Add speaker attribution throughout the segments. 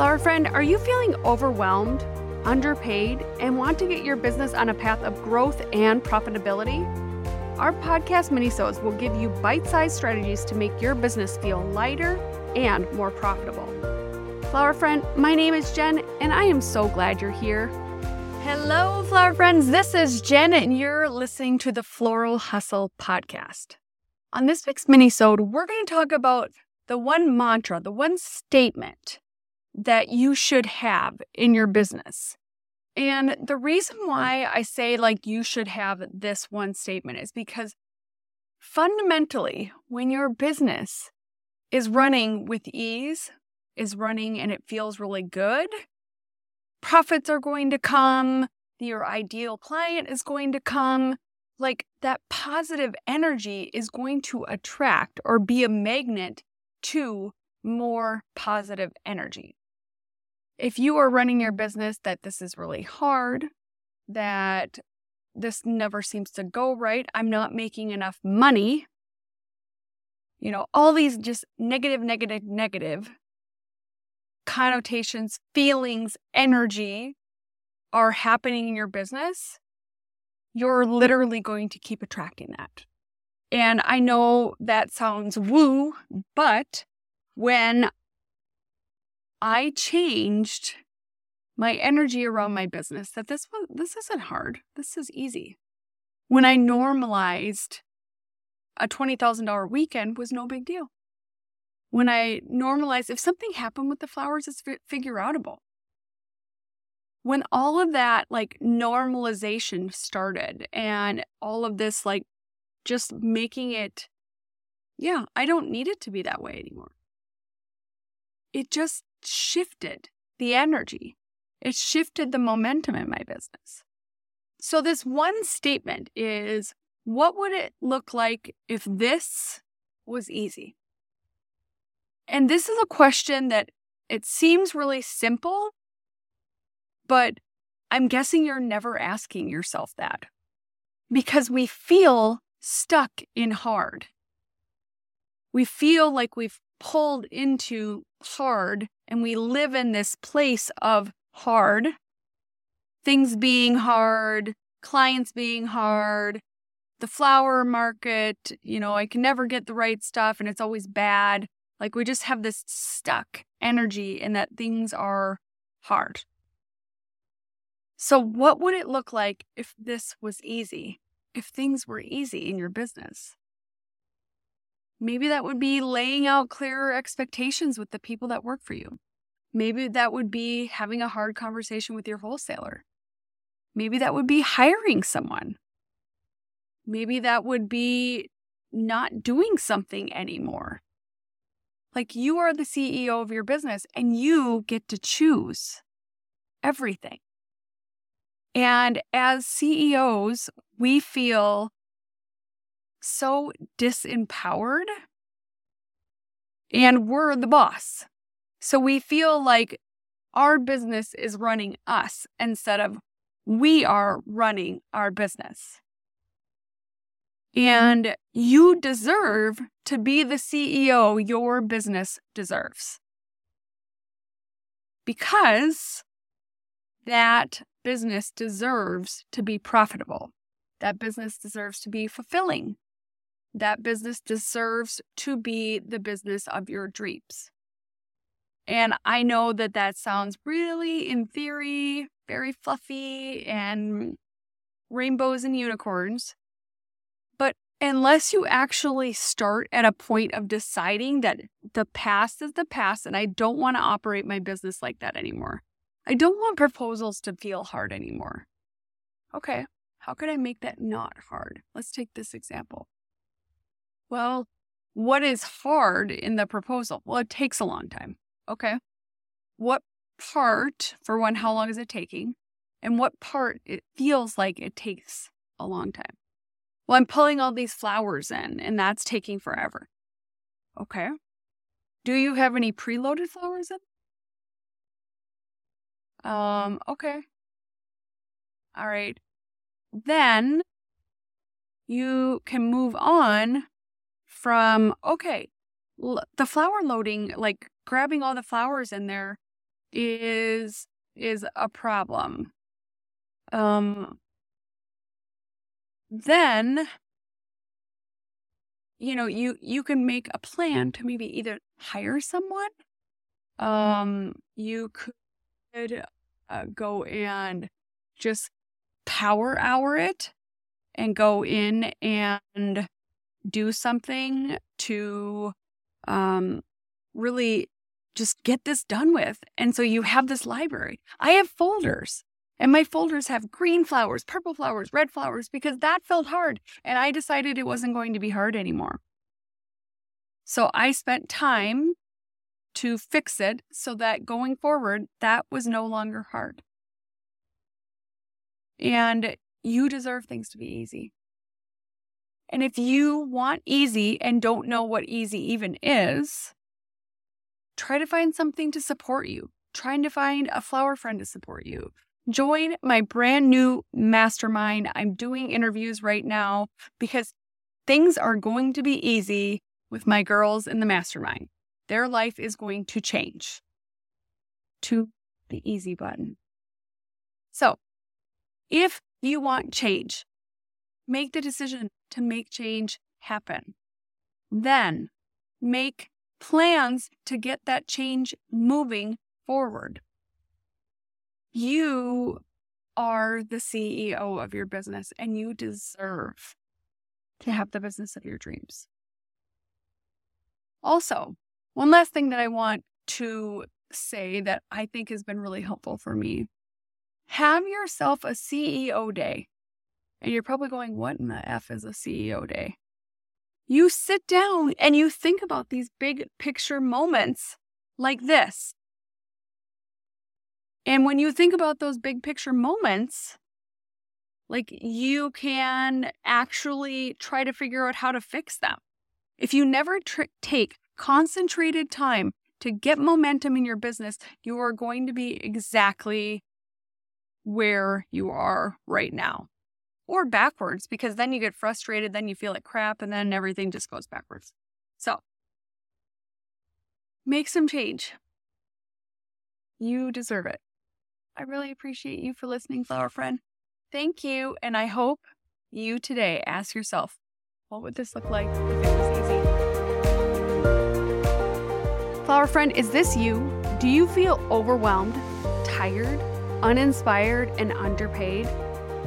Speaker 1: Flower friend, are you feeling overwhelmed, underpaid, and want to get your business on a path of growth and profitability? Our podcast minisodes will give you bite-sized strategies to make your business feel lighter and more profitable. Flower friend, my name is Jen, and I am so glad you're here. Hello, flower friends. This is Jen, and you're listening to the Floral Hustle podcast. On this week's minisode, we're going to talk about the one mantra, the one statement that you should have in your business. And the reason hmm. why I say like you should have this one statement is because fundamentally, when your business is running with ease, is running and it feels really good, profits are going to come, your ideal client is going to come. Like that positive energy is going to attract or be a magnet to more positive energy. If you are running your business that this is really hard, that this never seems to go right, I'm not making enough money, you know, all these just negative, negative, negative connotations, feelings, energy are happening in your business, you're literally going to keep attracting that. And I know that sounds woo, but when I changed my energy around my business that this was this isn't hard. This is easy. When I normalized a $20,000 weekend was no big deal. When I normalized if something happened with the flowers it's figure outable. When all of that like normalization started and all of this like just making it, yeah, I don't need it to be that way anymore. It just shifted the energy, it shifted the momentum in my business. So, this one statement is what would it look like if this was easy? And this is a question that it seems really simple, but I'm guessing you're never asking yourself that because we feel stuck in hard. We feel like we've pulled into hard and we live in this place of hard, things being hard, clients being hard, the flower market, you know, I can never get the right stuff and it's always bad. Like we just have this stuck energy in that things are hard. So, what would it look like if this was easy? if things were easy in your business. Maybe that would be laying out clearer expectations with the people that work for you. Maybe that would be having a hard conversation with your wholesaler. Maybe that would be hiring someone. Maybe that would be not doing something anymore. Like you are the CEO of your business and you get to choose everything. And as CEOs, we feel so disempowered and we're the boss. So we feel like our business is running us instead of we are running our business. Mm-hmm. And you deserve to be the CEO your business deserves. Because that business deserves to be profitable. That business deserves to be fulfilling. That business deserves to be the business of your dreams. And I know that that sounds really, in theory, very fluffy and rainbows and unicorns. But unless you actually start at a point of deciding that the past is the past and I don't want to operate my business like that anymore, I don't want proposals to feel hard anymore. Okay, how could I make that not hard? Let's take this example. Well, what is hard in the proposal? Well, it takes a long time. Okay. What part, for one, how long is it taking? And what part it feels like it takes a long time? Well, I'm pulling all these flowers in and that's taking forever. Okay. Do you have any preloaded flowers in? Um, okay. All right. Then you can move on from, okay, l- the flower loading, like grabbing all the flowers in there, is is a problem. Um then you know you you can make a plan to maybe either hire someone um you could uh, go and just power hour it and go in and do something to um really just get this done with and so you have this library i have folders and my folders have green flowers, purple flowers, red flowers, because that felt hard. And I decided it wasn't going to be hard anymore. So I spent time to fix it so that going forward, that was no longer hard. And you deserve things to be easy. And if you want easy and don't know what easy even is, try to find something to support you. Trying to find a flower friend to support you. Join my brand new mastermind. I'm doing interviews right now because things are going to be easy with my girls in the mastermind. Their life is going to change to the easy button. So, if you want change, make the decision to make change happen. Then make plans to get that change moving forward. You are the CEO of your business and you deserve to have the business of your dreams. Also, one last thing that I want to say that I think has been really helpful for me have yourself a CEO day. And you're probably going, what in the F is a CEO day? You sit down and you think about these big picture moments like this. And when you think about those big picture moments, like you can actually try to figure out how to fix them. If you never tr- take concentrated time to get momentum in your business, you are going to be exactly where you are right now or backwards because then you get frustrated, then you feel like crap, and then everything just goes backwards. So make some change. You deserve it. I really appreciate you for listening, flower friend. Thank you. And I hope you today ask yourself, what would this look like if it was easy? Flower friend, is this you? Do you feel overwhelmed, tired, uninspired, and underpaid?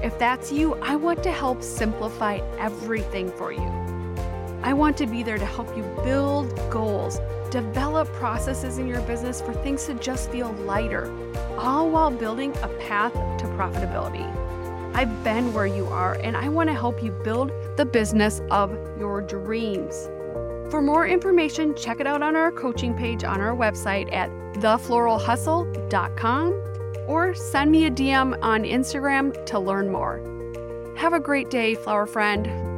Speaker 1: If that's you, I want to help simplify everything for you. I want to be there to help you build goals Develop processes in your business for things to just feel lighter, all while building a path to profitability. I've been where you are, and I want to help you build the business of your dreams. For more information, check it out on our coaching page on our website at thefloralhustle.com or send me a DM on Instagram to learn more. Have a great day, flower friend.